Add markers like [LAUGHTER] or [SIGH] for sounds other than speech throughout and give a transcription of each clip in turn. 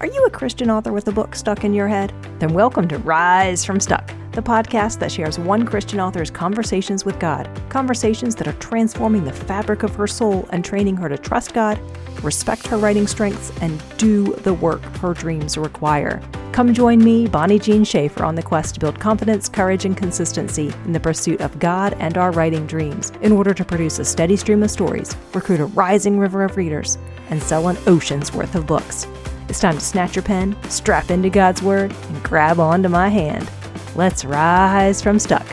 Are you a Christian author with a book stuck in your head? Then welcome to Rise from Stuck, the podcast that shares one Christian author's conversations with God, conversations that are transforming the fabric of her soul and training her to trust God, respect her writing strengths, and do the work her dreams require. Come join me, Bonnie Jean Schaefer, on the quest to build confidence, courage, and consistency in the pursuit of God and our writing dreams in order to produce a steady stream of stories, recruit a rising river of readers, and sell an ocean's worth of books. It's time to snatch your pen, strap into God's Word, and grab onto my hand. Let's rise from stuck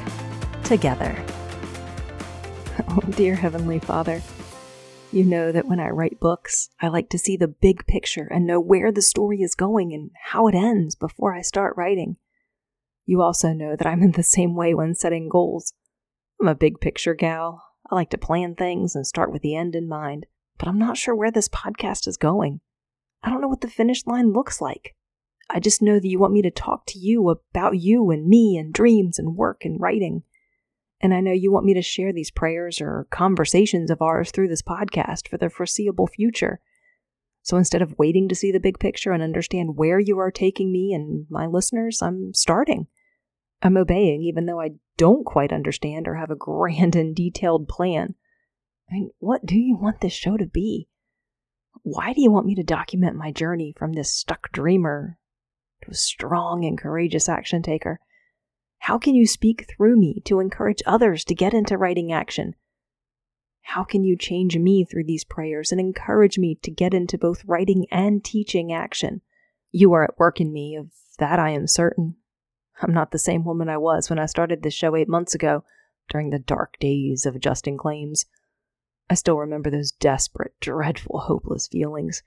together. [LAUGHS] Oh, dear Heavenly Father, you know that when I write books, I like to see the big picture and know where the story is going and how it ends before I start writing. You also know that I'm in the same way when setting goals. I'm a big picture gal. I like to plan things and start with the end in mind, but I'm not sure where this podcast is going. I don't know what the finish line looks like. I just know that you want me to talk to you about you and me and dreams and work and writing. And I know you want me to share these prayers or conversations of ours through this podcast for the foreseeable future. So instead of waiting to see the big picture and understand where you are taking me and my listeners, I'm starting. I'm obeying, even though I don't quite understand or have a grand and detailed plan. I mean, what do you want this show to be? Why do you want me to document my journey from this stuck dreamer to a strong and courageous action taker? How can you speak through me to encourage others to get into writing action? How can you change me through these prayers and encourage me to get into both writing and teaching action? You are at work in me, of that I am certain. I'm not the same woman I was when I started this show eight months ago, during the dark days of adjusting claims. I still remember those desperate, dreadful, hopeless feelings.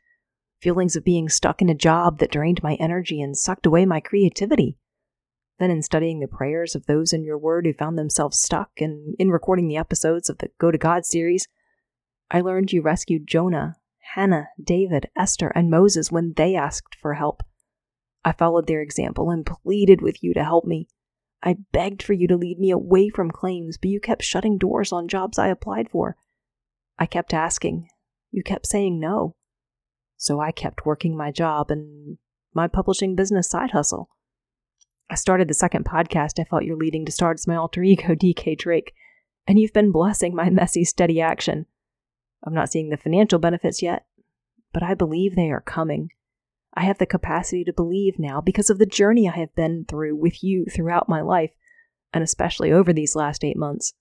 Feelings of being stuck in a job that drained my energy and sucked away my creativity. Then, in studying the prayers of those in your word who found themselves stuck, and in recording the episodes of the Go to God series, I learned you rescued Jonah, Hannah, David, Esther, and Moses when they asked for help. I followed their example and pleaded with you to help me. I begged for you to lead me away from claims, but you kept shutting doors on jobs I applied for. I kept asking. You kept saying no. So I kept working my job and my publishing business side hustle. I started the second podcast I felt you're leading to start as my alter ego, [LAUGHS] DK Drake, and you've been blessing my messy, steady action. I'm not seeing the financial benefits yet, but I believe they are coming. I have the capacity to believe now because of the journey I have been through with you throughout my life, and especially over these last eight months.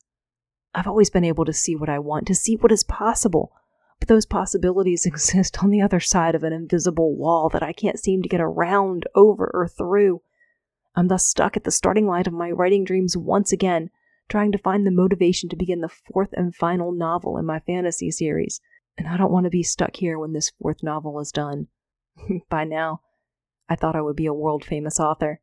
I've always been able to see what I want, to see what is possible. But those possibilities [LAUGHS] exist on the other side of an invisible wall that I can't seem to get around, over, or through. I'm thus stuck at the starting line of my writing dreams once again, trying to find the motivation to begin the fourth and final novel in my fantasy series. And I don't want to be stuck here when this fourth novel is done. [LAUGHS] By now, I thought I would be a world famous author.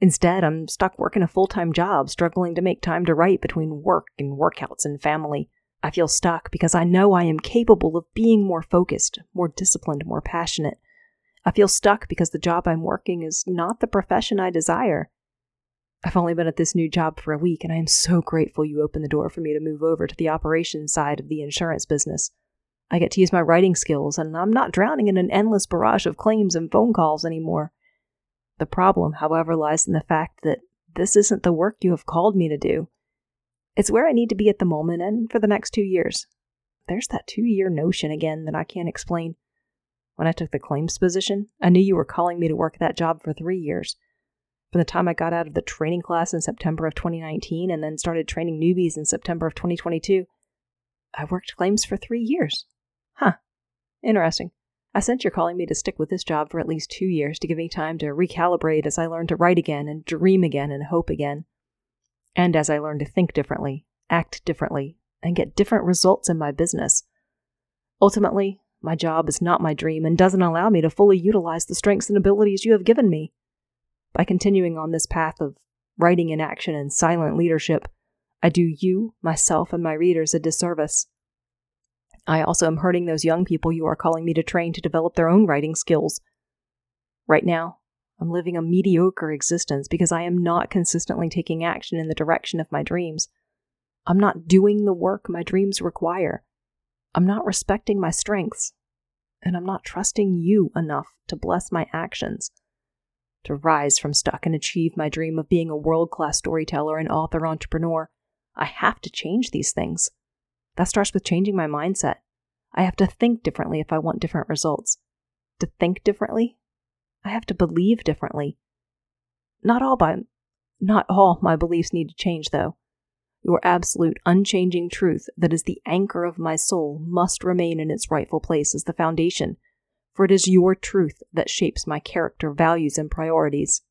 Instead, I'm stuck working a full time job, struggling to make time to write between work and workouts and family. I feel stuck because I know I am capable of being more focused, more disciplined, more passionate. I feel stuck because the job I'm working is not the profession I desire. I've only been at this new job for a week, and I am so grateful you opened the door for me to move over to the operations side of the insurance business. I get to use my writing skills, and I'm not drowning in an endless barrage of claims and phone calls anymore. The problem, however, lies in the fact that this isn't the work you have called me to do. It's where I need to be at the moment and for the next two years. There's that two year notion again that I can't explain. When I took the claims position, I knew you were calling me to work that job for three years. From the time I got out of the training class in September of 2019 and then started training newbies in September of 2022, I worked claims for three years. Huh. Interesting. I sense you're calling me to stick with this job for at least two years to give me time to recalibrate as I learn to write again and dream again and hope again. And as I learn to think differently, act differently, and get different results in my business. Ultimately, my job is not my dream and doesn't allow me to fully utilize the strengths and abilities you have given me. By continuing on this path of writing in action and silent leadership, I do you, myself, and my readers a disservice. I also am hurting those young people you are calling me to train to develop their own writing skills. Right now, I'm living a mediocre existence because I am not consistently taking action in the direction of my dreams. I'm not doing the work my dreams require. I'm not respecting my strengths. and I'm not trusting you enough to bless my actions. To rise from stuck and achieve my dream of being a world class storyteller and author entrepreneur, I have to change these things. That starts with changing my mindset. I have to think differently if I want different results. To think differently, I have to believe differently. Not all by not all my beliefs need to change though. Your absolute, unchanging truth that is the anchor of my soul must remain in its rightful place as the foundation, for it is your truth that shapes my character, values, and priorities.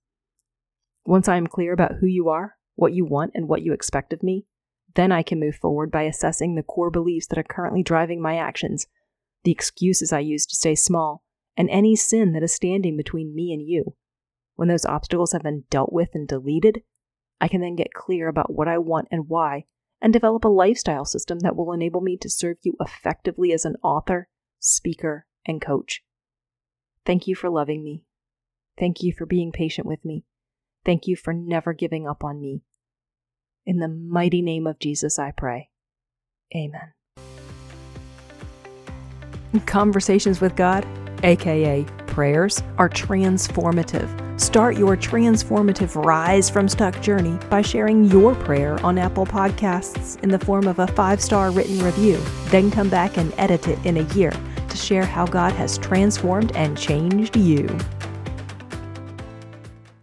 Once I am clear about who you are, what you want, and what you expect of me, then I can move forward by assessing the core beliefs that are currently driving my actions, the excuses I use to stay small, and any sin that is standing between me and you. When those obstacles have been dealt with and deleted, I can then get clear about what I want and why, and develop a lifestyle system that will enable me to serve you effectively as an author, speaker, and coach. Thank you for loving me. Thank you for being patient with me. Thank you for never giving up on me. In the mighty name of Jesus, I pray. Amen. Conversations with God, aka prayers, are transformative Start your transformative Rise from Stuck journey by sharing your prayer on Apple Podcasts in the form of a five star written review. Then come back and edit it in a year to share how God has transformed and changed you.